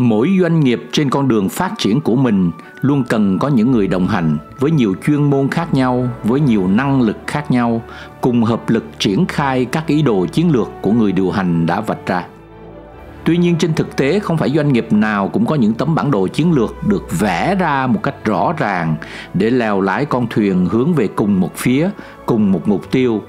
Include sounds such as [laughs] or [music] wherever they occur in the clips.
Mỗi doanh nghiệp trên con đường phát triển của mình luôn cần có những người đồng hành với nhiều chuyên môn khác nhau, với nhiều năng lực khác nhau, cùng hợp lực triển khai các ý đồ chiến lược của người điều hành đã vạch ra. Tuy nhiên trên thực tế không phải doanh nghiệp nào cũng có những tấm bản đồ chiến lược được vẽ ra một cách rõ ràng để lèo lái con thuyền hướng về cùng một phía, cùng một mục tiêu.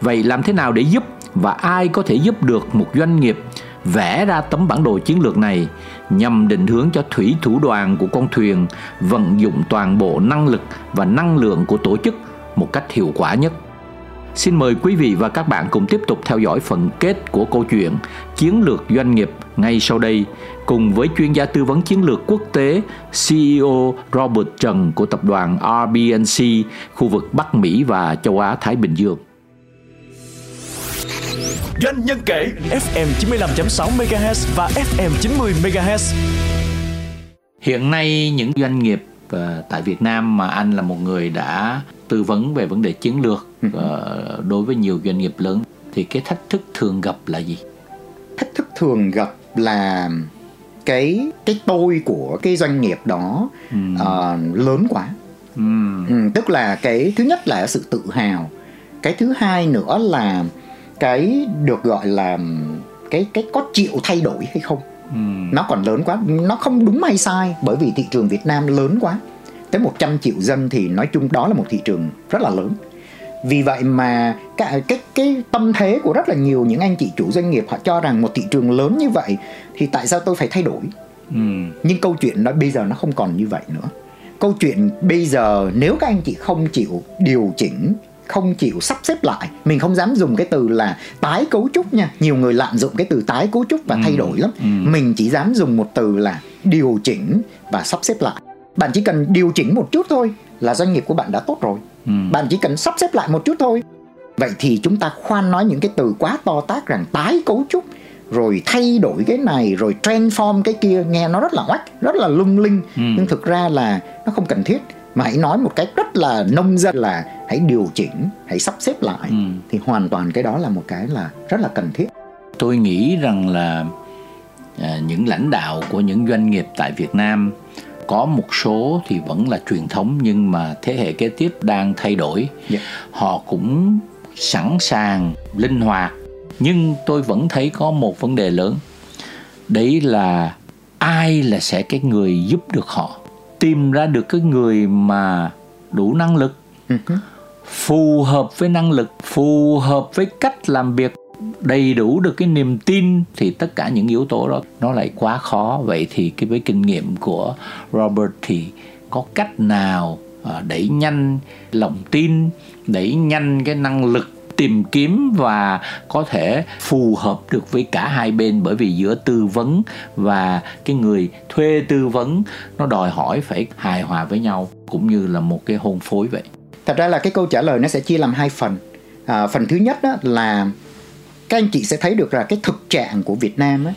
Vậy làm thế nào để giúp và ai có thể giúp được một doanh nghiệp vẽ ra tấm bản đồ chiến lược này nhằm định hướng cho thủy thủ đoàn của con thuyền vận dụng toàn bộ năng lực và năng lượng của tổ chức một cách hiệu quả nhất. Xin mời quý vị và các bạn cùng tiếp tục theo dõi phần kết của câu chuyện Chiến lược doanh nghiệp ngay sau đây cùng với chuyên gia tư vấn chiến lược quốc tế CEO Robert Trần của tập đoàn RBNC khu vực Bắc Mỹ và châu Á Thái Bình Dương. Doanh nhân kể FM 95.6 MHz và FM 90 MHz. Hiện nay những doanh nghiệp uh, tại Việt Nam mà anh là một người đã tư vấn về vấn đề chiến lược uh, đối với nhiều doanh nghiệp lớn thì cái thách thức thường gặp là gì? Thách thức thường gặp là cái cái tôi của cái doanh nghiệp đó ừ. uh, lớn quá. Ừ. Ừ, tức là cái thứ nhất là sự tự hào, cái thứ hai nữa là cái được gọi là cái cái có chịu thay đổi hay không? Ừ. nó còn lớn quá. Nó không đúng hay sai bởi vì thị trường Việt Nam lớn quá. Tới 100 triệu dân thì nói chung đó là một thị trường rất là lớn. Vì vậy mà cái, cái cái tâm thế của rất là nhiều những anh chị chủ doanh nghiệp họ cho rằng một thị trường lớn như vậy thì tại sao tôi phải thay đổi? Ừ. nhưng câu chuyện nó bây giờ nó không còn như vậy nữa. Câu chuyện bây giờ nếu các anh chị không chịu điều chỉnh không chịu sắp xếp lại. Mình không dám dùng cái từ là tái cấu trúc nha. Nhiều người lạm dụng cái từ tái cấu trúc và ừ. thay đổi lắm. Ừ. mình chỉ dám dùng một từ là điều chỉnh và sắp xếp lại. Bạn chỉ cần điều chỉnh một chút thôi là doanh nghiệp của bạn đã tốt rồi. Ừ. bạn chỉ cần sắp xếp lại một chút thôi. Vậy thì chúng ta khoan nói những cái từ quá to tác rằng tái cấu trúc rồi thay đổi cái này rồi transform cái kia. Nghe nó rất là oách rất là lung linh. Ừ. nhưng thực ra là nó không cần thiết mà hãy nói một cách rất là nông dân là hãy điều chỉnh hãy sắp xếp lại ừ. thì hoàn toàn cái đó là một cái là rất là cần thiết tôi nghĩ rằng là à, những lãnh đạo của những doanh nghiệp tại Việt Nam có một số thì vẫn là truyền thống nhưng mà thế hệ kế tiếp đang thay đổi yeah. Dạ. họ cũng sẵn sàng linh hoạt nhưng tôi vẫn thấy có một vấn đề lớn đấy là ai là sẽ cái người giúp được họ tìm ra được cái người mà đủ năng lực ừ phù hợp với năng lực phù hợp với cách làm việc đầy đủ được cái niềm tin thì tất cả những yếu tố đó nó lại quá khó. Vậy thì cái với kinh nghiệm của Robert thì có cách nào à, đẩy nhanh lòng tin đẩy nhanh cái năng lực tìm kiếm và có thể phù hợp được với cả hai bên. Bởi vì giữa tư vấn và cái người thuê tư vấn nó đòi hỏi phải hài hòa với nhau cũng như là một cái hôn phối vậy. Thật ra là cái câu trả lời nó sẽ chia làm hai phần. À, phần thứ nhất đó là các anh chị sẽ thấy được là cái thực trạng của Việt Nam á,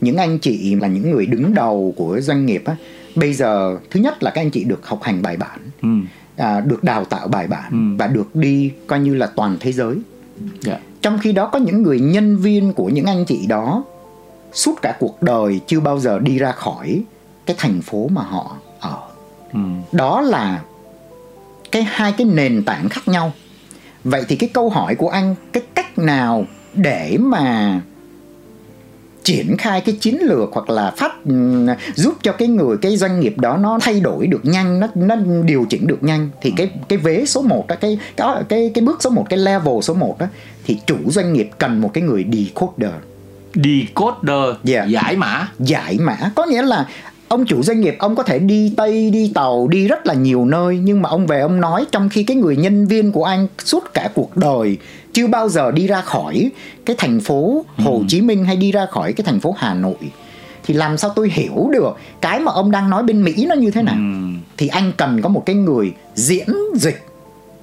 những anh chị là những người đứng đầu của doanh nghiệp á, bây giờ thứ nhất là các anh chị được học hành bài bản. Ừ à, được đào tạo bài bản ừ. và được đi coi như là toàn thế giới yeah. Dạ. trong khi đó có những người nhân viên của những anh chị đó suốt cả cuộc đời chưa bao giờ đi ra khỏi cái thành phố mà họ ở ừ. đó là cái hai cái nền tảng khác nhau vậy thì cái câu hỏi của anh cái cách nào để mà triển khai cái chiến lược hoặc là phát giúp cho cái người cái doanh nghiệp đó nó thay đổi được nhanh nó nó điều chỉnh được nhanh thì cái cái vế số 1 đó cái cái cái cái bước số 1 cái level số 1 đó thì chủ doanh nghiệp cần một cái người decoder. Decoder yeah. giải mã. Giải mã. Có nghĩa là ông chủ doanh nghiệp ông có thể đi tây đi tàu đi rất là nhiều nơi nhưng mà ông về ông nói trong khi cái người nhân viên của anh suốt cả cuộc đời chưa bao giờ đi ra khỏi cái thành phố Hồ ừ. Chí Minh hay đi ra khỏi cái thành phố Hà Nội thì làm sao tôi hiểu được cái mà ông đang nói bên Mỹ nó như thế nào ừ. thì anh cần có một cái người diễn dịch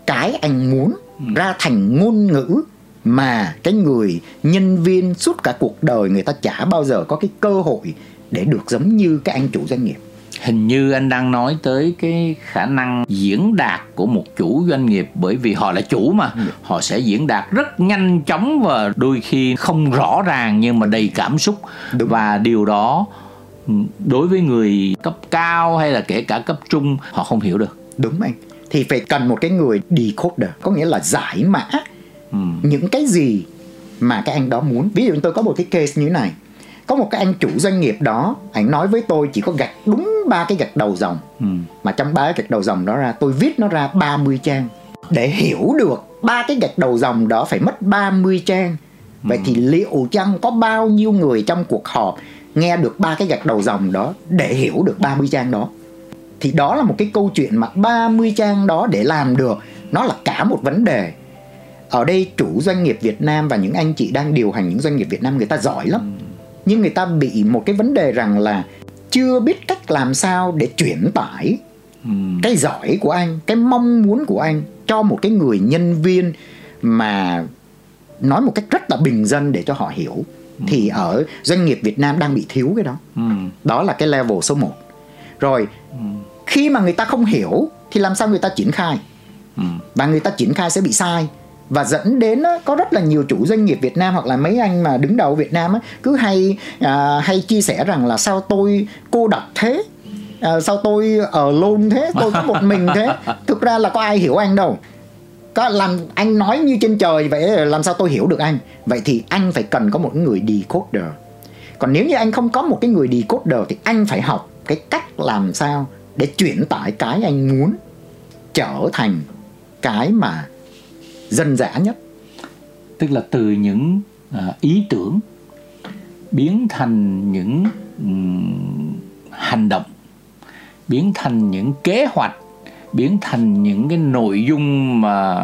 cái anh muốn ừ. ra thành ngôn ngữ mà cái người nhân viên suốt cả cuộc đời người ta chả bao giờ có cái cơ hội để được giống như cái anh chủ doanh nghiệp hình như anh đang nói tới cái khả năng diễn đạt của một chủ doanh nghiệp bởi vì họ là chủ mà ừ. họ sẽ diễn đạt rất nhanh chóng và đôi khi không rõ ràng nhưng mà đầy cảm xúc Đúng. và điều đó đối với người cấp cao hay là kể cả cấp trung họ không hiểu được đúng anh thì phải cần một cái người decoder có nghĩa là giải mã ừ. những cái gì mà cái anh đó muốn ví dụ tôi có một cái case như này có một cái anh chủ doanh nghiệp đó anh nói với tôi chỉ có gạch đúng ba cái gạch đầu dòng. Ừ. mà trong ba cái gạch đầu dòng đó ra tôi viết nó ra 30 trang. Để hiểu được ba cái gạch đầu dòng đó phải mất 30 trang. Vậy ừ. thì liệu chăng có bao nhiêu người trong cuộc họp nghe được ba cái gạch đầu dòng đó để hiểu được 30 trang đó? Thì đó là một cái câu chuyện mà 30 trang đó để làm được. Nó là cả một vấn đề. Ở đây chủ doanh nghiệp Việt Nam và những anh chị đang điều hành những doanh nghiệp Việt Nam người ta giỏi lắm. Ừ nhưng người ta bị một cái vấn đề rằng là chưa biết cách làm sao để chuyển tải hmm. cái giỏi của anh cái mong muốn của anh cho một cái người nhân viên mà nói một cách rất là bình dân để cho họ hiểu hmm. thì ở doanh nghiệp Việt Nam đang bị thiếu cái đó hmm. đó là cái level số 1 rồi hmm. khi mà người ta không hiểu thì làm sao người ta triển khai hmm. và người ta triển khai sẽ bị sai và dẫn đến á, có rất là nhiều chủ doanh nghiệp Việt Nam hoặc là mấy anh mà đứng đầu Việt Nam á, cứ hay à, hay chia sẻ rằng là sao tôi cô độc thế? À, sao tôi ờ, ở luôn thế? Tôi có một mình thế? Thực ra là có ai hiểu anh đâu. Có làm anh nói như trên trời vậy làm sao tôi hiểu được anh? Vậy thì anh phải cần có một người decoder. Còn nếu như anh không có một cái người decoder thì anh phải học cái cách làm sao để chuyển tải cái anh muốn trở thành cái mà dân dã nhất tức là từ những uh, ý tưởng biến thành những hành động biến thành những kế hoạch biến thành những cái nội dung mà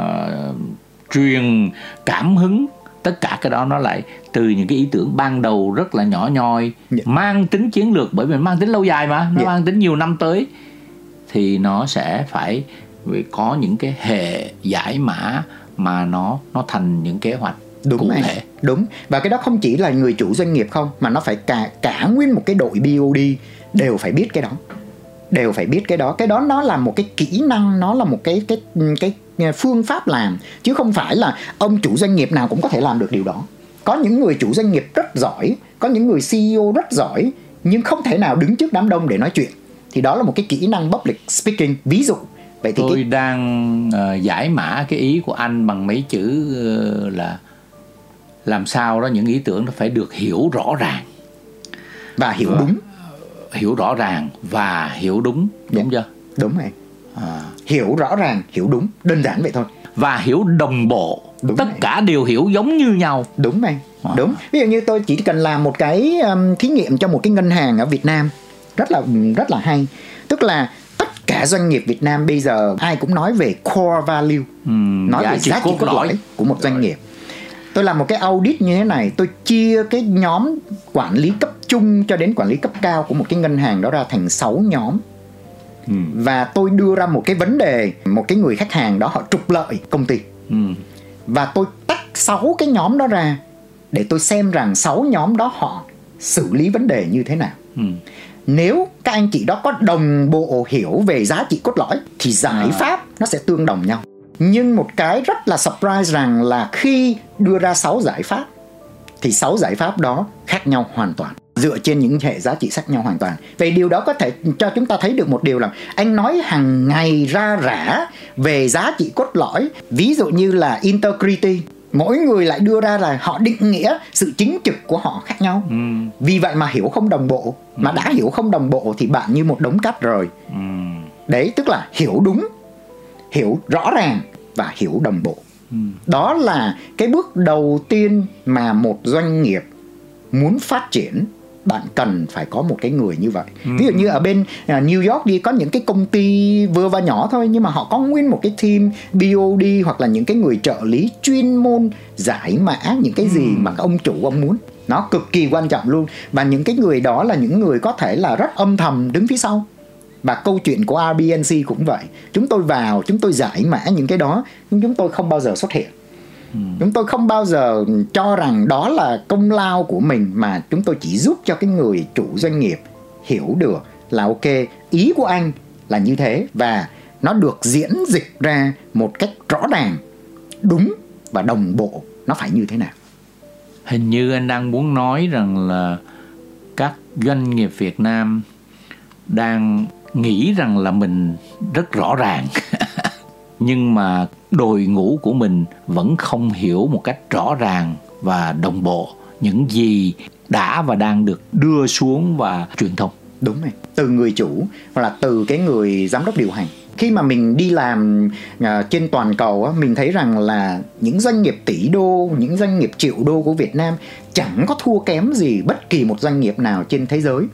truyền cảm hứng tất cả cái đó nó lại từ những cái ý tưởng ban đầu rất là nhỏ nhoi yeah. Dạ. mang tính chiến lược bởi vì mang tính lâu dài mà nó yeah. Dạ. mang tính nhiều năm tới thì nó sẽ phải có những cái hệ giải mã mà nó nó thành những kế hoạch đúng cụ thể. Đúng. Và cái đó không chỉ là người chủ doanh nghiệp không mà nó phải cả cả nguyên một cái đội BOD đều phải biết cái đó. Đều phải biết cái đó. Cái đó nó là một cái kỹ năng nó là một cái cái cái phương pháp làm. Chứ không phải là ông chủ doanh nghiệp nào cũng có thể làm được điều đó. Có những người chủ doanh nghiệp rất giỏi có những người CEO rất giỏi nhưng không thể nào đứng trước đám đông để nói chuyện. Thì đó là một cái kỹ năng public speaking. Ví dụ vậy thì tôi cái... đang uh, giải mã cái ý của anh bằng mấy chữ uh, là làm sao đó những ý tưởng nó phải được hiểu rõ ràng. Và hiểu và, đúng. hiểu rõ ràng và hiểu đúng đúng dạ. chưa? đúng rồi. À. hiểu rõ ràng hiểu đúng. Đơn giản vậy thôi. Và hiểu đồng bộ. Đúng tất này. cả đều hiểu giống như nhau. Đúng anh à. đúng. Ví dụ như tôi chỉ cần làm một cái um, thí nghiệm cho một cái ngân hàng ở Việt Nam. Rất là rất là hay. Tức là cả doanh nghiệp Việt Nam bây giờ ai cũng nói về core value. Ừ, nói về giá trị cốt lõi của một doanh nghiệp. Tôi làm một cái audit như thế này tôi chia cái nhóm quản lý cấp trung cho đến quản lý cấp cao của một cái ngân hàng đó ra thành 6 nhóm. Ừ. và tôi đưa ra một cái vấn đề một cái người khách hàng đó họ trục lợi công ty. Ừ. và tôi tách 6 cái nhóm đó ra để tôi xem rằng 6 nhóm đó họ xử lý vấn đề như thế nào. Ừ nếu các anh chị đó có đồng bộ hiểu về giá trị cốt lõi thì giải à. pháp nó sẽ tương đồng nhau nhưng một cái rất là surprise rằng là khi đưa ra 6 giải pháp thì 6 giải pháp đó khác nhau hoàn toàn dựa trên những hệ giá trị khác nhau hoàn toàn. Vậy điều đó có thể cho chúng ta thấy được một điều là anh nói hàng ngày ra rã về giá trị cốt lõi, ví dụ như là integrity mỗi người lại đưa ra là họ định nghĩa sự chính trực của họ khác nhau ừ. vì vậy mà hiểu không đồng bộ ừ. mà đã hiểu không đồng bộ thì bạn như một đống cát rồi ừ. đấy tức là hiểu đúng hiểu rõ ràng và hiểu đồng bộ ừ. đó là cái bước đầu tiên mà một doanh nghiệp muốn phát triển bạn cần phải có một cái người như vậy ừ. ví dụ như ở bên uh, New York đi có những cái công ty vừa và nhỏ thôi nhưng mà họ có nguyên một cái team BOD hoặc là những cái người trợ lý chuyên môn giải mã những cái gì ừ. mà ông chủ ông muốn nó cực kỳ quan trọng luôn và những cái người đó là những người có thể là rất âm thầm đứng phía sau và câu chuyện của RBNC cũng vậy chúng tôi vào chúng tôi giải mã những cái đó nhưng chúng tôi không bao giờ xuất hiện chúng tôi không bao giờ cho rằng đó là công lao của mình, mà chúng tôi chỉ giúp cho cái người chủ doanh nghiệp hiểu được là ok, ý của anh là như thế và nó được diễn dịch ra một cách rõ ràng, đúng và đồng bộ nó phải như thế nào. Hình như anh đang muốn nói rằng là các doanh nghiệp Việt Nam đang nghĩ rằng là mình rất rõ ràng. [laughs] Nhưng mà đội ngũ của mình vẫn không hiểu một cách rõ ràng và đồng bộ những gì đã và đang được đưa xuống và truyền thông. Đúng rồi từ người chủ hoặc là từ cái người giám đốc điều hành. Khi mà mình đi làm à, trên toàn cầu á, mình thấy rằng là những doanh nghiệp tỷ đô những doanh nghiệp triệu đô của Việt Nam chẳng có thua kém gì bất kỳ một doanh nghiệp nào trên thế giới.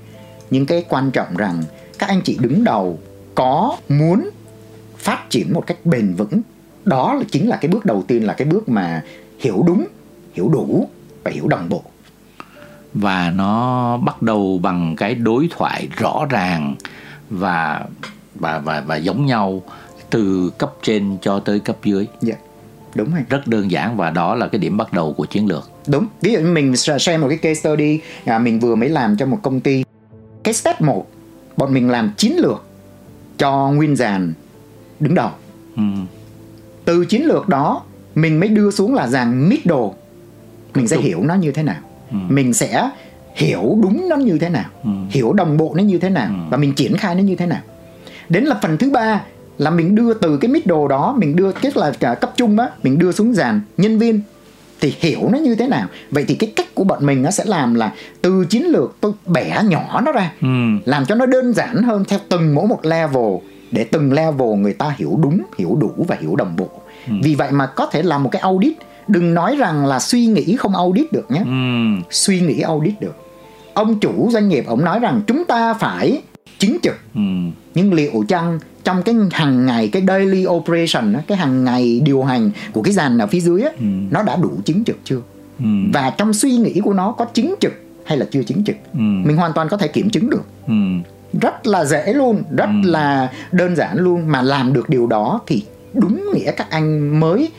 Nhưng cái quan trọng rằng các anh chị đứng đầu có muốn phát triển một cách bền vững đó là chính là cái bước đầu tiên là cái bước mà hiểu đúng hiểu đủ và hiểu đồng bộ và nó bắt đầu bằng cái đối thoại rõ ràng và và và và giống nhau từ cấp trên cho tới cấp dưới. Dạ. Yeah. Đúng rồi. Rất đơn giản và đó là cái điểm bắt đầu của chiến lược. Đúng. Ví dụ mình xem một cái case study à, mình vừa mới làm cho một công ty. Cái step 1 bọn mình làm chiến lược cho nguyên dàn đứng đầu. Ừ. Từ chiến lược đó mình mới đưa xuống là dàn middle. Mình sẽ hiểu nó như thế nào. Ừ. Mình sẽ hiểu đúng nó như thế nào, ừ. hiểu đồng bộ nó như thế nào ừ. và mình triển khai nó như thế nào đến là phần thứ ba là mình đưa từ cái middle đó mình đưa cái là cả cấp trung á mình đưa xuống dàn nhân viên thì hiểu nó như thế nào vậy thì cái cách của bọn mình nó sẽ làm là từ chiến lược tôi bẻ nhỏ nó ra ừ. làm cho nó đơn giản hơn theo từng mỗi một level để từng level người ta hiểu đúng hiểu đủ và hiểu đồng bộ ừ. vì vậy mà có thể làm một cái audit đừng nói rằng là suy nghĩ không audit được nhé ừ. suy nghĩ audit được ông chủ doanh nghiệp ông nói rằng chúng ta phải chính trực ừ. nhưng liệu chăng trong cái hàng ngày cái daily operation cái hàng ngày điều hành của cái dàn ở phía dưới ừ. nó đã đủ chính trực chưa ừ. và trong suy nghĩ của nó có chính trực hay là chưa chính trực ừ. mình hoàn toàn có thể kiểm chứng được ừ. Rất là dễ luôn rất ừ. là đơn giản luôn mà làm được điều đó thì đúng nghĩa các anh mới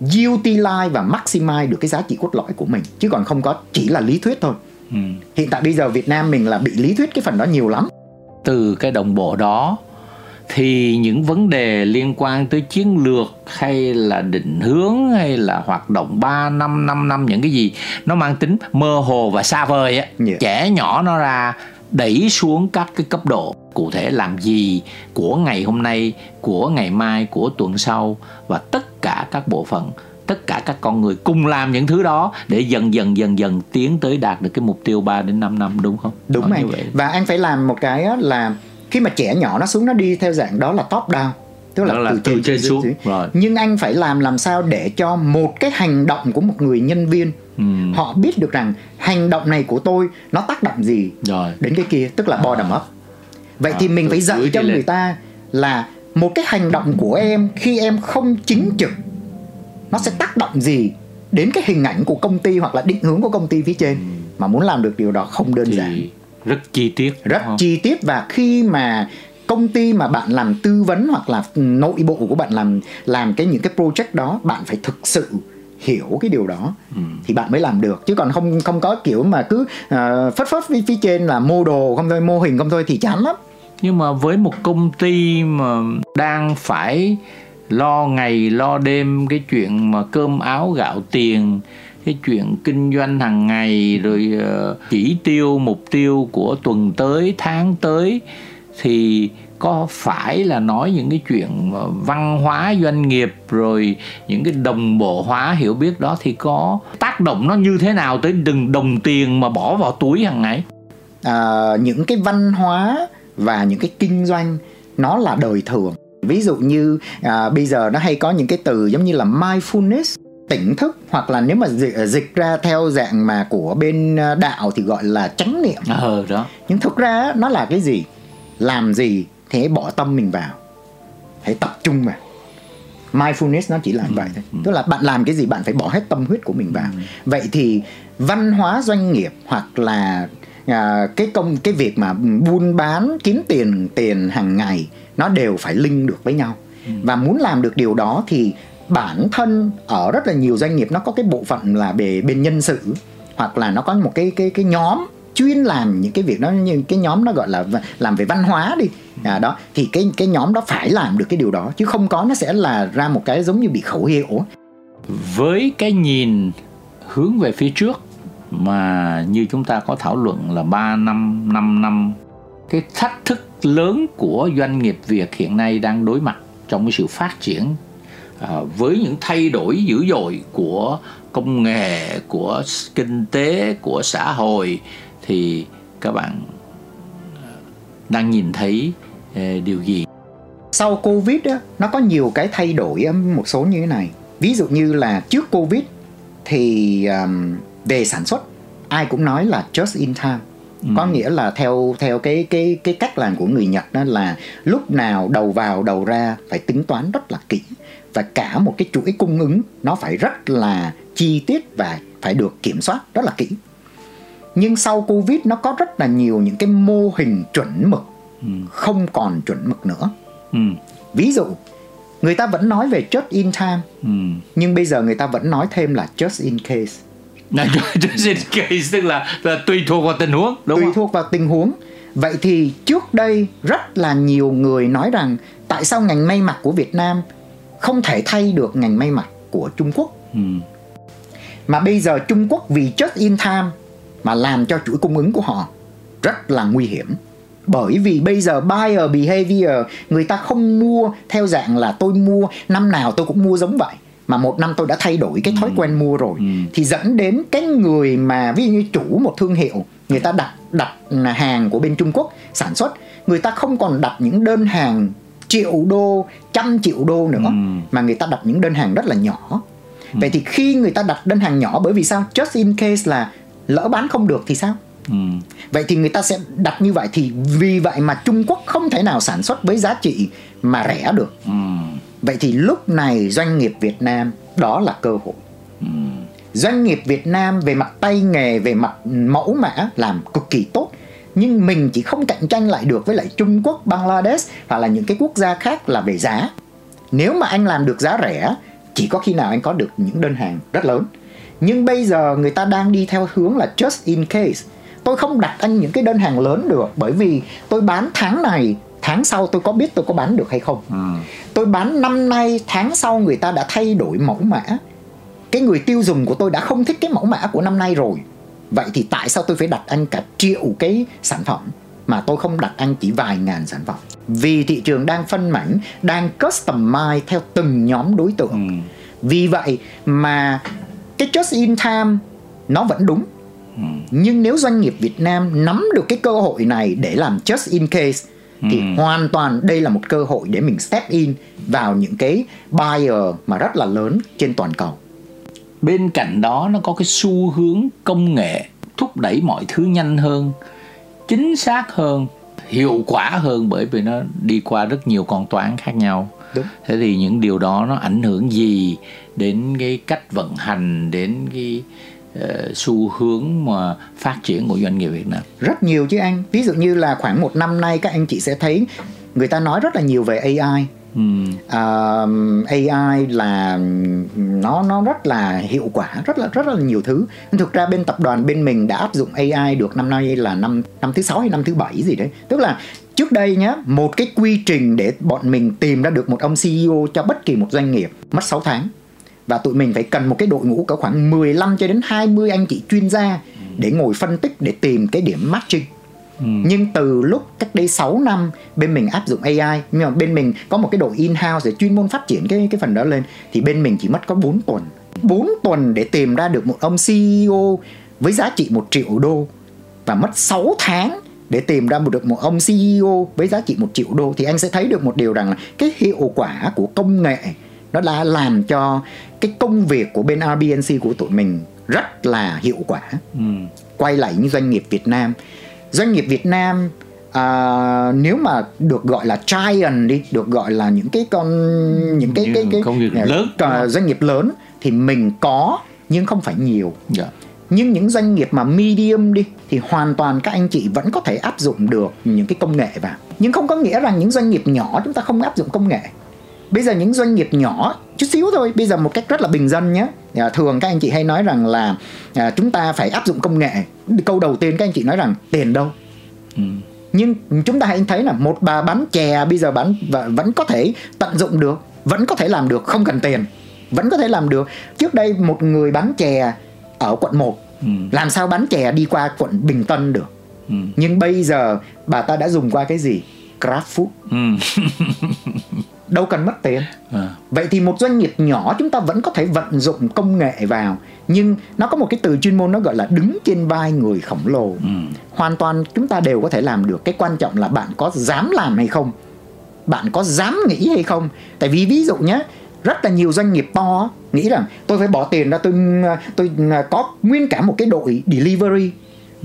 utilize và maximize được cái giá trị cốt lõi của mình chứ còn không có chỉ là lý thuyết thôi ừ. hiện tại bây giờ Việt Nam mình là bị lý thuyết cái phần đó nhiều lắm từ cái đồng bộ đó thì những vấn đề liên quan tới chiến lược hay là định hướng hay là hoạt động 3 năm 5 năm những cái gì nó mang tính mơ hồ và xa vời á yeah. trẻ nhỏ nó ra đẩy xuống các cái cấp độ cụ thể làm gì của ngày hôm nay của ngày mai của tuần sau và tất cả các bộ phận tất cả các con người cùng làm những thứ đó để dần dần dần dần tiến tới đạt được cái mục tiêu 3 đến 5 năm đúng không? Đúng anh. Và anh phải làm một cái là khi mà trẻ nhỏ nó xuống nó đi theo dạng đó là top down tức là, là từ, từ trên xuống rồi. nhưng anh phải làm làm sao để cho một cái hành động của một người nhân viên ừ. họ biết được rằng hành động này của tôi nó tác động gì rồi. đến cái kia tức là bottom up vậy à, thì mình phải dạy cho người ta là một cái hành động của em khi em không chính trực nó sẽ tác động gì đến cái hình ảnh của công ty hoặc là định hướng của công ty phía trên ừ. mà muốn làm được điều đó không đơn giản rất chi tiết rất chi tiết và khi mà công ty mà bạn làm tư vấn hoặc là nội bộ của bạn làm làm cái những cái project đó bạn phải thực sự hiểu cái điều đó ừ. thì bạn mới làm được chứ còn không không có kiểu mà cứ uh, phất phất phía, phía trên là mô đồ không thôi mô hình không thôi thì chán lắm nhưng mà với một công ty mà đang phải lo ngày lo đêm cái chuyện mà cơm áo gạo tiền cái chuyện kinh doanh hàng ngày rồi uh, chỉ tiêu mục tiêu của tuần tới tháng tới thì có phải là nói những cái chuyện văn hóa doanh nghiệp rồi những cái đồng bộ hóa hiểu biết đó thì có tác động nó như thế nào tới từng đồng tiền mà bỏ vào túi hàng ngày? À, những cái văn hóa và những cái kinh doanh nó là đời thường. Ví dụ như à, bây giờ nó hay có những cái từ giống như là mindfulness tỉnh thức hoặc là nếu mà dịch, dịch ra theo dạng mà của bên à, đạo thì gọi là chánh niệm. Ờ đó. Nhưng thực ra nó là cái gì làm gì thì hãy bỏ tâm mình vào hãy tập trung vào mindfulness nó chỉ là ừ. vậy thôi ừ. tức là bạn làm cái gì bạn phải bỏ hết tâm huyết của mình vào ừ. vậy thì văn hóa doanh nghiệp hoặc là à, cái công cái việc mà buôn bán kiếm tiền tiền hàng ngày nó đều phải link được với nhau ừ. và muốn làm được điều đó thì bản thân ở rất là nhiều doanh nghiệp nó có cái bộ phận là về bên nhân sự hoặc là nó có một cái cái cái nhóm chuyên làm những cái việc đó như cái nhóm nó gọi là làm về văn hóa đi. À, đó thì cái cái nhóm đó phải làm được cái điều đó chứ không có nó sẽ là ra một cái giống như bị khẩu hiệu. Với cái nhìn hướng về phía trước mà như chúng ta có thảo luận là 3 năm 5 năm cái thách thức lớn của doanh nghiệp Việt hiện nay đang đối mặt trong cái sự phát triển à, với những thay đổi dữ dội của công nghệ của kinh tế của xã hội thì các bạn à, đang nhìn thấy à, điều gì? Sau covid á, nó có nhiều cái thay đổi một số như thế này. Ví dụ như là trước covid thì um, về sản xuất ai cũng nói là just in time. Ừ. có nghĩa là theo theo cái cái cái cách làm của người Nhật đó là lúc nào đầu vào đầu ra phải tính toán rất là kỹ. Và cả một cái chuỗi cung ứng nó phải rất là chi tiết và phải được kiểm soát rất là kỹ nhưng sau covid nó có rất là nhiều những cái mô hình chuẩn mực ừ. không còn chuẩn mực nữa ừ. ví dụ người ta vẫn nói về just in time ừ. nhưng bây giờ người ta vẫn nói thêm là just in case [laughs] just in case tức là, là tùy thuộc vào tình huống đúng tùy không? thuộc vào tình huống vậy thì trước đây rất là nhiều người nói rằng tại sao ngành may mặc của Việt Nam không thể thay được ngành may mặc của Trung Quốc ừ. mà bây giờ Trung Quốc vì just in time mà làm cho chuỗi cung ứng của họ rất là nguy hiểm bởi vì bây giờ buyer behavior người ta không mua theo dạng là tôi mua năm nào tôi cũng mua giống vậy mà một năm tôi đã thay đổi cái thói ừ. quen mua rồi ừ. thì dẫn đến cái người mà ví dụ như chủ một thương hiệu người ta đặt đặt hàng của bên Trung Quốc sản xuất người ta không còn đặt những đơn hàng triệu đô trăm triệu đô nữa ừ. mà người ta đặt những đơn hàng rất là nhỏ ừ. vậy thì khi người ta đặt đơn hàng nhỏ bởi vì sao just in case là lỡ bán không được thì sao Ừ. vậy thì người ta sẽ đặt như vậy thì vì vậy mà Trung Quốc không thể nào sản xuất với giá trị mà rẻ được ừ. vậy thì lúc này doanh nghiệp Việt Nam đó là cơ hội ừ. doanh nghiệp Việt Nam về mặt tay nghề về mặt mẫu mã làm cực kỳ tốt nhưng mình chỉ không cạnh tranh lại được với lại Trung Quốc, Bangladesh hoặc là những cái quốc gia khác là về giá. Nếu mà anh làm được giá rẻ, chỉ có khi nào anh có được những đơn hàng rất lớn. Nhưng bây giờ người ta đang đi theo hướng là just in case. Tôi không đặt anh những cái đơn hàng lớn được bởi vì tôi bán tháng này tháng sau tôi có biết tôi có bán được hay không. Ừ. tôi bán năm nay tháng sau người ta đã thay đổi mẫu mã. Cái người tiêu dùng của tôi đã không thích cái mẫu mã của năm nay rồi. Vậy thì tại sao tôi phải đặt anh cả triệu cái sản phẩm mà tôi không đặt anh chỉ vài ngàn sản phẩm? Vì thị trường đang phân mảnh đang customize theo từng nhóm đối tượng. Ừ. vì vậy mà cái just in time nó vẫn đúng nhưng nếu doanh nghiệp Việt Nam nắm được cái cơ hội này để làm just in case thì ừ. hoàn toàn đây là một cơ hội để mình step in vào những cái buyer mà rất là lớn trên toàn cầu. Bên cạnh đó nó có cái xu hướng công nghệ thúc đẩy mọi thứ nhanh hơn, chính xác hơn, hiệu quả hơn bởi vì nó đi qua rất nhiều con toán khác nhau. Đúng. Thế thì những điều đó nó ảnh hưởng gì đến cái cách vận hành đến cái Ờ, xu hướng mà phát triển của doanh nghiệp Việt Nam? Rất nhiều chứ anh. Ví dụ như là khoảng một năm nay các anh chị sẽ thấy người ta nói rất là nhiều về AI. Ừ. Uh, AI là nó nó rất là hiệu quả rất là rất là nhiều thứ thực ra bên tập đoàn bên mình đã áp dụng AI được năm nay là năm năm thứ sáu hay năm thứ bảy gì đấy tức là trước đây nhá một cái quy trình để bọn mình tìm ra được một ông CEO cho bất kỳ một doanh nghiệp mất 6 tháng và tụi mình phải cần một cái đội ngũ có khoảng 15 cho đến 20 anh chị chuyên gia để ngồi phân tích để tìm cái điểm matching. Ừ. Nhưng từ lúc cách đây 6 năm bên mình áp dụng AI nhưng mà bên mình có một cái đội in-house để chuyên môn phát triển cái cái phần đó lên thì bên mình chỉ mất có 4 tuần. 4 tuần để tìm ra được một ông CEO với giá trị 1 triệu đô và mất 6 tháng để tìm ra được một ông CEO với giá trị 1 triệu đô thì anh sẽ thấy được một điều rằng là cái hiệu quả của công nghệ nó đã làm cho cái công việc của bên RBNC của tụi mình rất là hiệu quả ừ. quay lại những doanh nghiệp Việt Nam doanh nghiệp Việt Nam à, nếu mà được gọi là giant đi được gọi là những cái con những cái cái cái công nghiệp lớn uh, doanh nghiệp lớn thì mình có nhưng không phải nhiều yeah. Dạ. nhưng những doanh nghiệp mà medium đi thì hoàn toàn các anh chị vẫn có thể áp dụng được những cái công nghệ vào nhưng không có nghĩa rằng những doanh nghiệp nhỏ chúng ta không áp dụng công nghệ bây giờ những doanh nghiệp nhỏ chút xíu thôi bây giờ một cách rất là bình dân nhé à, thường các anh chị hay nói rằng là à, chúng ta phải áp dụng công nghệ câu đầu tiên các anh chị nói rằng tiền đâu ừ. nhưng chúng ta hãy thấy là một bà bán chè bây giờ bán vẫn có thể tận dụng được vẫn có thể làm được không cần tiền vẫn có thể làm được trước đây một người bán chè ở quận 1 ừ. làm sao bán chè đi qua quận Bình Tân được ừ. nhưng bây giờ bà ta đã dùng qua cái gì GrabFood ừ. [laughs] đâu cần mất tiền à. vậy thì một doanh nghiệp nhỏ chúng ta vẫn có thể vận dụng công nghệ vào nhưng nó có một cái từ chuyên môn nó gọi là đứng trên vai người khổng lồ ừ. hoàn toàn chúng ta đều có thể làm được cái quan trọng là bạn có dám làm hay không bạn có dám nghĩ hay không tại vì ví dụ nhé rất là nhiều doanh nghiệp to nghĩ rằng tôi phải bỏ tiền ra tôi tôi có nguyên cả một cái đội delivery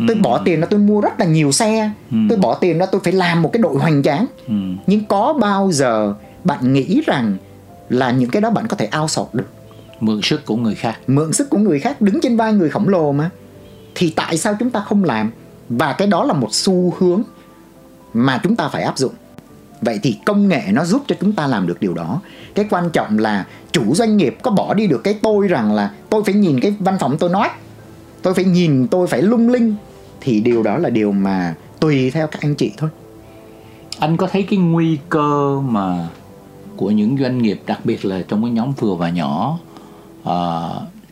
tôi ừ. bỏ tiền ra tôi mua rất là nhiều xe ừ. tôi bỏ tiền ra tôi phải làm một cái đội hoành tráng ừ. nhưng có bao giờ bạn nghĩ rằng là những cái đó bạn có thể ao sọt được? Mượn sức của người khác. Mượn sức của người khác đứng trên vai người khổng lồ mà. Thì tại sao chúng ta không làm? Và cái đó là một xu hướng mà chúng ta phải áp dụng. Vậy thì công nghệ nó giúp cho chúng ta làm được điều đó. Cái quan trọng là chủ doanh nghiệp có bỏ đi được cái tôi rằng là tôi phải nhìn cái văn phòng tôi nói tôi phải nhìn tôi phải lung linh thì điều đó là điều mà tùy theo các anh chị thôi. Anh có thấy cái nguy cơ mà của những doanh nghiệp đặc biệt là trong cái nhóm vừa và nhỏ uh,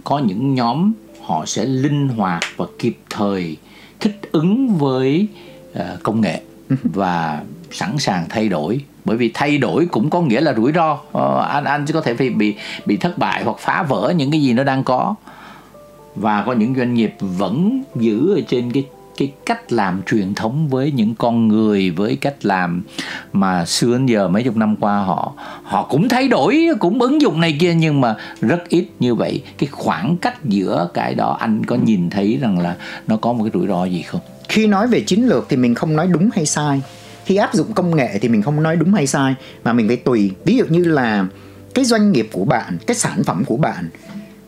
có những nhóm họ sẽ linh hoạt và kịp thời thích ứng với uh, công nghệ [laughs] và sẵn sàng thay đổi. Bởi vì thay đổi cũng có nghĩa là rủi ro. Ờ, anh anh có thể bị bị bị thất bại hoặc phá vỡ những cái gì nó đang có. Và có những doanh nghiệp vẫn giữ ở trên cái cái cách làm truyền thống với những con người, với cách làm mà xưa đến giờ mấy chục năm qua họ họ cũng thay đổi, cũng ứng dụng này kia, nhưng mà rất ít như vậy. Cái khoảng cách giữa cái đó, anh có nhìn thấy rằng là nó có một cái rủi ro gì không? Khi nói về chiến lược thì mình không nói đúng hay sai. Khi áp dụng công nghệ thì mình không nói đúng hay sai, mà mình phải tùy. Ví dụ như là cái doanh nghiệp của bạn, cái sản phẩm của bạn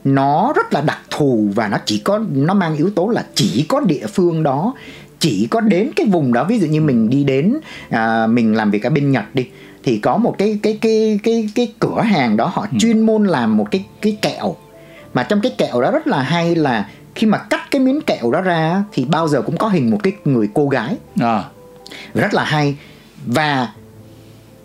nó rất là đặc thù và nó chỉ có nó mang yếu tố là chỉ có địa phương đó chỉ có đến cái vùng đó ví dụ như mình đi đến à, mình làm việc ở bên Nhật đi thì có một cái cái cái cái cái cửa hàng đó họ ừ. chuyên môn làm một cái cái kẹo mà trong cái kẹo đó rất là hay là khi mà cắt cái miếng kẹo đó ra thì bao giờ cũng có hình một cái người cô gái à. rất là hay và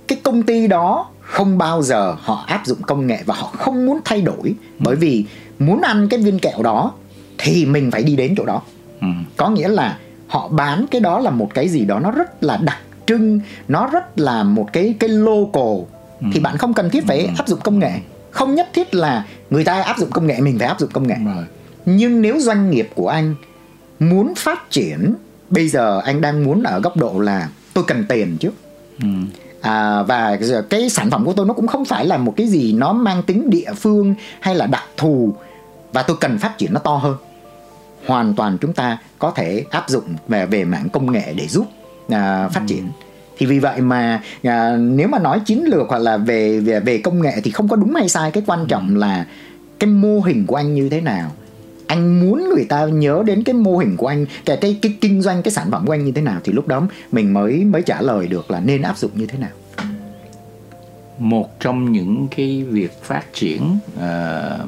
cái công ty đó không bao giờ họ áp dụng công nghệ và họ không muốn thay đổi bởi vì muốn ăn cái viên kẹo đó thì mình phải đi đến chỗ đó ừ. có nghĩa là họ bán cái đó là một cái gì đó nó rất là đặc trưng nó rất là một cái cái local ừ. thì bạn không cần thiết phải ừ. áp dụng công nghệ không nhất thiết là người ta áp dụng công nghệ mình phải áp dụng công nghệ rồi. nhưng nếu doanh nghiệp của anh muốn phát triển bây giờ anh đang muốn ở góc độ là tôi cần tiền trước ừ à, và cái sản phẩm của tôi nó cũng không phải là một cái gì nó mang tính địa phương hay là đặc thù. Và tôi cần phát triển nó to hơn. Hoàn toàn chúng ta có thể áp dụng về về mảng công nghệ để giúp à, phát ừ. triển. Thì vì vậy mà à, nếu mà nói chiến lược hoặc là về về về công nghệ thì không có đúng hay sai. Cái quan trọng là cái mô hình của anh như thế nào anh muốn người ta nhớ đến cái mô hình của anh cái cái cái kinh doanh cái sản phẩm của anh như thế nào thì lúc đó mình mới mới trả lời được là nên áp dụng như thế nào. Một trong những cái việc phát triển uh,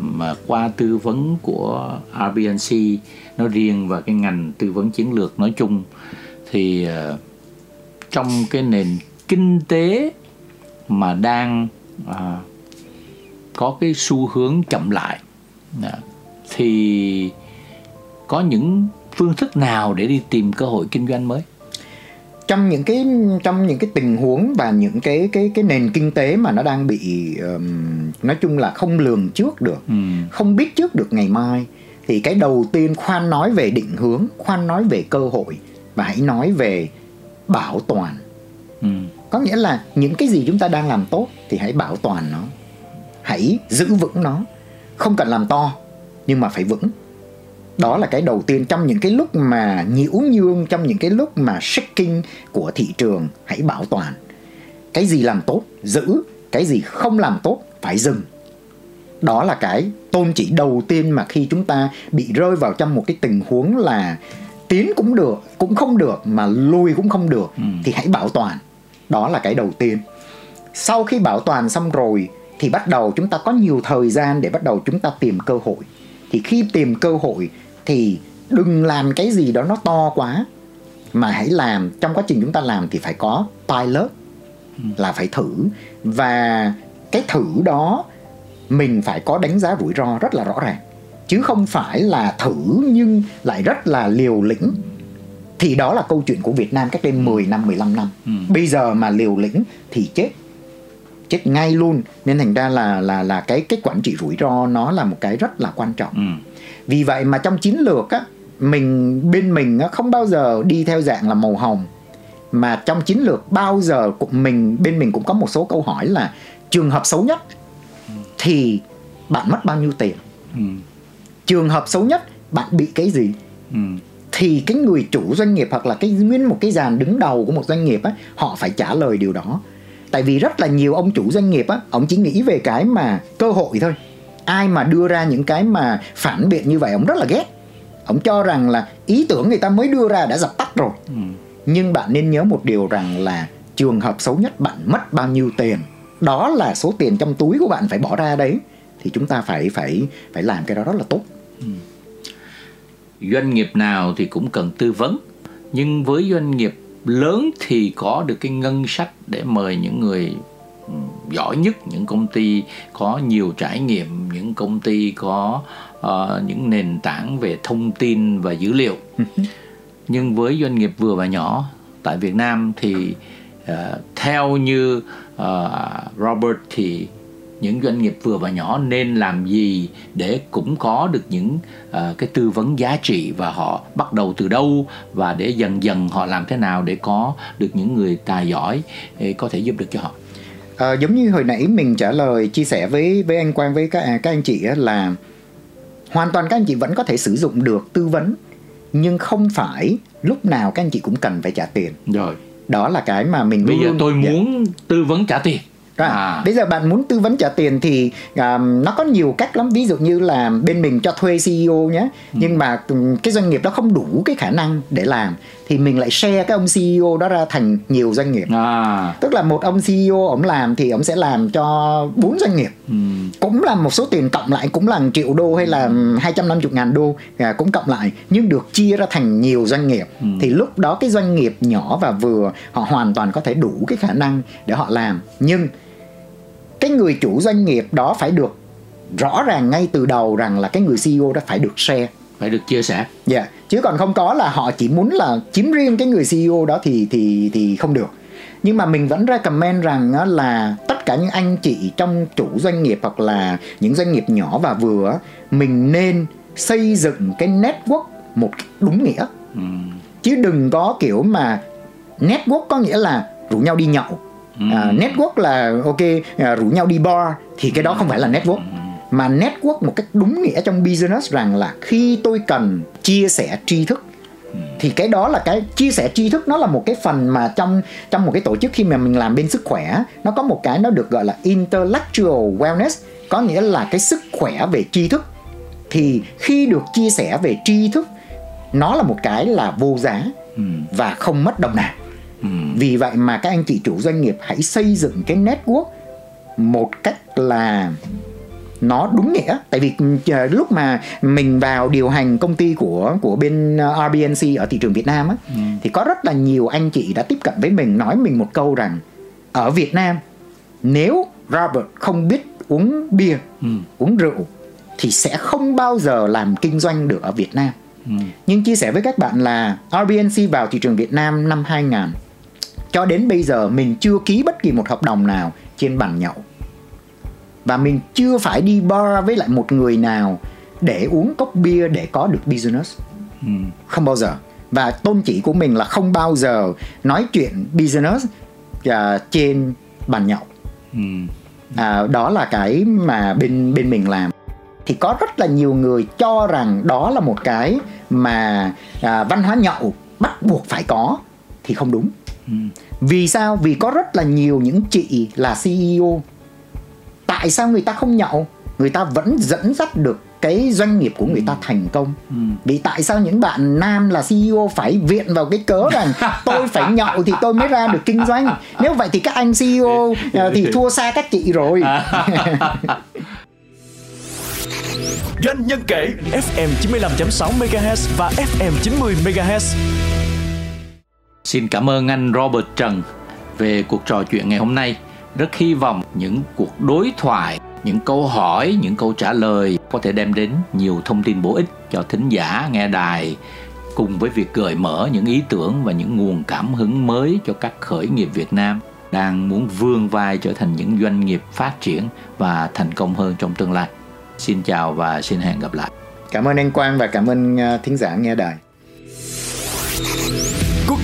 mà qua tư vấn của RBNC nói riêng và cái ngành tư vấn chiến lược nói chung thì uh, trong cái nền kinh tế mà đang uh, có cái xu hướng chậm lại uh, thì có những phương thức nào để đi tìm cơ hội kinh doanh mới trong những cái trong những cái tình huống và những cái cái cái nền kinh tế mà nó đang bị um, nói chung là không lường trước được ừ. không biết trước được ngày mai thì cái đầu tiên khoan nói về định hướng khoan nói về cơ hội và hãy nói về bảo toàn ừ. có nghĩa là những cái gì chúng ta đang làm tốt thì hãy bảo toàn nó hãy giữ vững nó không cần làm to nhưng mà phải vững. Đó là cái đầu tiên trong những cái lúc mà nhiễu nhương trong những cái lúc mà shaking của thị trường hãy bảo toàn. Cái gì làm tốt giữ. Cái gì không làm tốt phải dừng. Đó là cái tôn chỉ đầu tiên mà khi chúng ta bị rơi vào trong một cái tình huống là tiến cũng được cũng không được mà lùi cũng không được ừ. thì hãy bảo toàn. Đó là cái đầu tiên. Sau khi bảo toàn xong rồi thì bắt đầu chúng ta có nhiều thời gian để bắt đầu chúng ta tìm cơ hội thì khi tìm cơ hội thì đừng làm cái gì đó nó to quá mà hãy làm trong quá trình chúng ta làm thì phải có pilot ừ. là phải thử và cái thử đó mình phải có đánh giá rủi ro rất là rõ ràng chứ không phải là thử nhưng lại rất là liều lĩnh thì đó là câu chuyện của Việt Nam cách đây 10 năm 15 năm. Ừ. Bây giờ mà liều lĩnh thì chết. Chết ngay luôn. Nên thành ra là là là cái cái quản trị rủi ro nó là một cái rất là quan trọng. Ừ. Vì vậy mà trong chiến lược á mình bên mình á, không bao giờ đi theo dạng là màu hồng mà trong chiến lược bao giờ cũng mình bên mình cũng có một số câu hỏi là trường hợp xấu nhất thì bạn mất bao nhiêu tiền ừ. trường hợp xấu nhất bạn bị cái gì ừ. thì cái người chủ doanh nghiệp hoặc là cái nguyên một cái dàn đứng đầu của một doanh nghiệp á họ phải trả lời điều đó tại vì rất là nhiều ông chủ doanh nghiệp á ông chỉ nghĩ về cái mà cơ hội thôi. Ai mà đưa ra những cái mà phản biện như vậy ông rất là ghét. Ông cho rằng là ý tưởng người ta mới đưa ra đã dập tắt rồi. Ừ. nhưng bạn nên nhớ một điều rằng là trường hợp xấu nhất bạn mất bao nhiêu tiền. Đó là số tiền trong túi của bạn phải bỏ ra đấy. Thì chúng ta phải phải phải làm cái đó rất là tốt. Ừ. doanh nghiệp nào thì cũng cần tư vấn. Nhưng với doanh nghiệp lớn thì có được cái ngân sách để mời những người ừ, giỏi nhất những công ty có nhiều trải nghiệm những công ty có uh, những nền tảng về thông tin và dữ liệu ừ. nhưng với doanh nghiệp vừa và nhỏ tại Việt Nam thì uh, theo như uh, Robert thì những doanh nghiệp vừa và nhỏ nên làm gì để cũng có được những uh, cái tư vấn giá trị và họ bắt đầu từ đâu và để dần dần họ làm thế nào để có được những người tài giỏi có thể giúp được cho họ? À, giống như hồi nãy mình trả lời chia sẻ với với anh Quang với các các anh chị là hoàn toàn các anh chị vẫn có thể sử dụng được tư vấn nhưng không phải lúc nào các anh chị cũng cần phải trả tiền. Rồi. Đó là cái mà mình bây giờ tôi dạ. muốn tư vấn trả tiền Right. À. Bây giờ bạn muốn tư vấn trả tiền thì um, nó có nhiều cách lắm ví dụ như là bên mình cho thuê CEO nhé ừ. nhưng mà cái doanh nghiệp đó không đủ cái khả năng để làm thì mình lại share cái ông CEO đó ra thành nhiều doanh nghiệp à. tức là một ông CEO ông làm thì ông sẽ làm cho bốn doanh nghiệp ừ. cũng là một số tiền cộng lại cũng là triệu đô hay là hai trăm năm chục ngàn đô à, cũng cộng lại nhưng được chia ra thành nhiều doanh nghiệp ừ. thì lúc đó cái doanh nghiệp nhỏ và vừa họ hoàn toàn có thể đủ cái khả năng để họ làm nhưng cái người chủ doanh nghiệp đó phải được rõ ràng ngay từ đầu rằng là cái người CEO đó phải được share phải được chia sẻ. Dạ, yeah. chứ còn không có là họ chỉ muốn là chiếm riêng cái người CEO đó thì thì thì không được. Nhưng mà mình vẫn recommend rằng là tất cả những anh chị trong chủ doanh nghiệp hoặc là những doanh nghiệp nhỏ và vừa mình nên xây dựng cái network một đúng nghĩa. Ừ. Chứ đừng có kiểu mà network có nghĩa là rủ nhau đi nhậu à, network là ok à, rủ nhau đi bar thì cái đó không phải là network. Mà network một cách đúng nghĩa trong business rằng là khi tôi cần chia sẻ tri thức thì cái đó là cái chia sẻ tri thức nó là một cái phần mà trong trong một cái tổ chức khi mà mình làm bên sức khỏe nó có một cái nó được gọi là intellectual wellness có nghĩa là cái sức khỏe về tri thức. Thì khi được chia sẻ về tri thức nó là một cái là vô giá và không mất đồng nào vì vậy mà các anh chị chủ doanh nghiệp hãy xây dựng cái network một cách là nó đúng nghĩa tại vì uh, lúc mà mình vào điều hành công ty của của bên uh, RBNC ở thị trường Việt Nam á ừ. thì có rất là nhiều anh chị đã tiếp cận với mình nói mình một câu rằng ở Việt Nam nếu Robert không biết uống bia ừ. uống rượu thì sẽ không bao giờ làm kinh doanh được ở Việt Nam. Ừ. Nhưng chia sẻ với các bạn là RBNC vào thị trường Việt Nam năm 2000 cho đến bây giờ mình chưa ký bất kỳ một hợp đồng nào trên bàn nhậu và mình chưa phải đi bar với lại một người nào để uống cốc bia để có được business ừ. không bao giờ và tôn chỉ của mình là không bao giờ nói chuyện business uh, trên bàn nhậu ừ. à, đó là cái mà bên bên mình làm thì có rất là nhiều người cho rằng đó là một cái mà à, văn hóa nhậu bắt buộc phải có thì không đúng. Vì sao? Vì có rất là nhiều những chị là ceo tại sao người ta không nhậu? Người ta vẫn dẫn dắt được cái doanh nghiệp của người ta thành công. Ừ. vì tại sao những bạn nam là CEO phải viện vào cái cớ rằng [laughs] tôi phải nhậu thì tôi mới ra được kinh doanh? Nếu vậy thì các anh CEO à, thì thua xa các chị rồi. [laughs] Doanh nhân kể FM 95.6 MHz và FM 90 MHz. Xin cảm ơn anh Robert Trần về cuộc trò chuyện ngày hôm nay. Rất hy vọng những cuộc đối thoại, những câu hỏi, những câu trả lời có thể đem đến nhiều thông tin bổ ích cho thính giả nghe đài cùng với việc gợi mở những ý tưởng và những nguồn cảm hứng mới cho các khởi nghiệp Việt Nam đang muốn vươn vai trở thành những doanh nghiệp phát triển và thành công hơn trong tương lai. Xin chào và xin hẹn gặp lại. Cảm ơn anh Quang và cảm ơn ờ, thính giả nghe đài.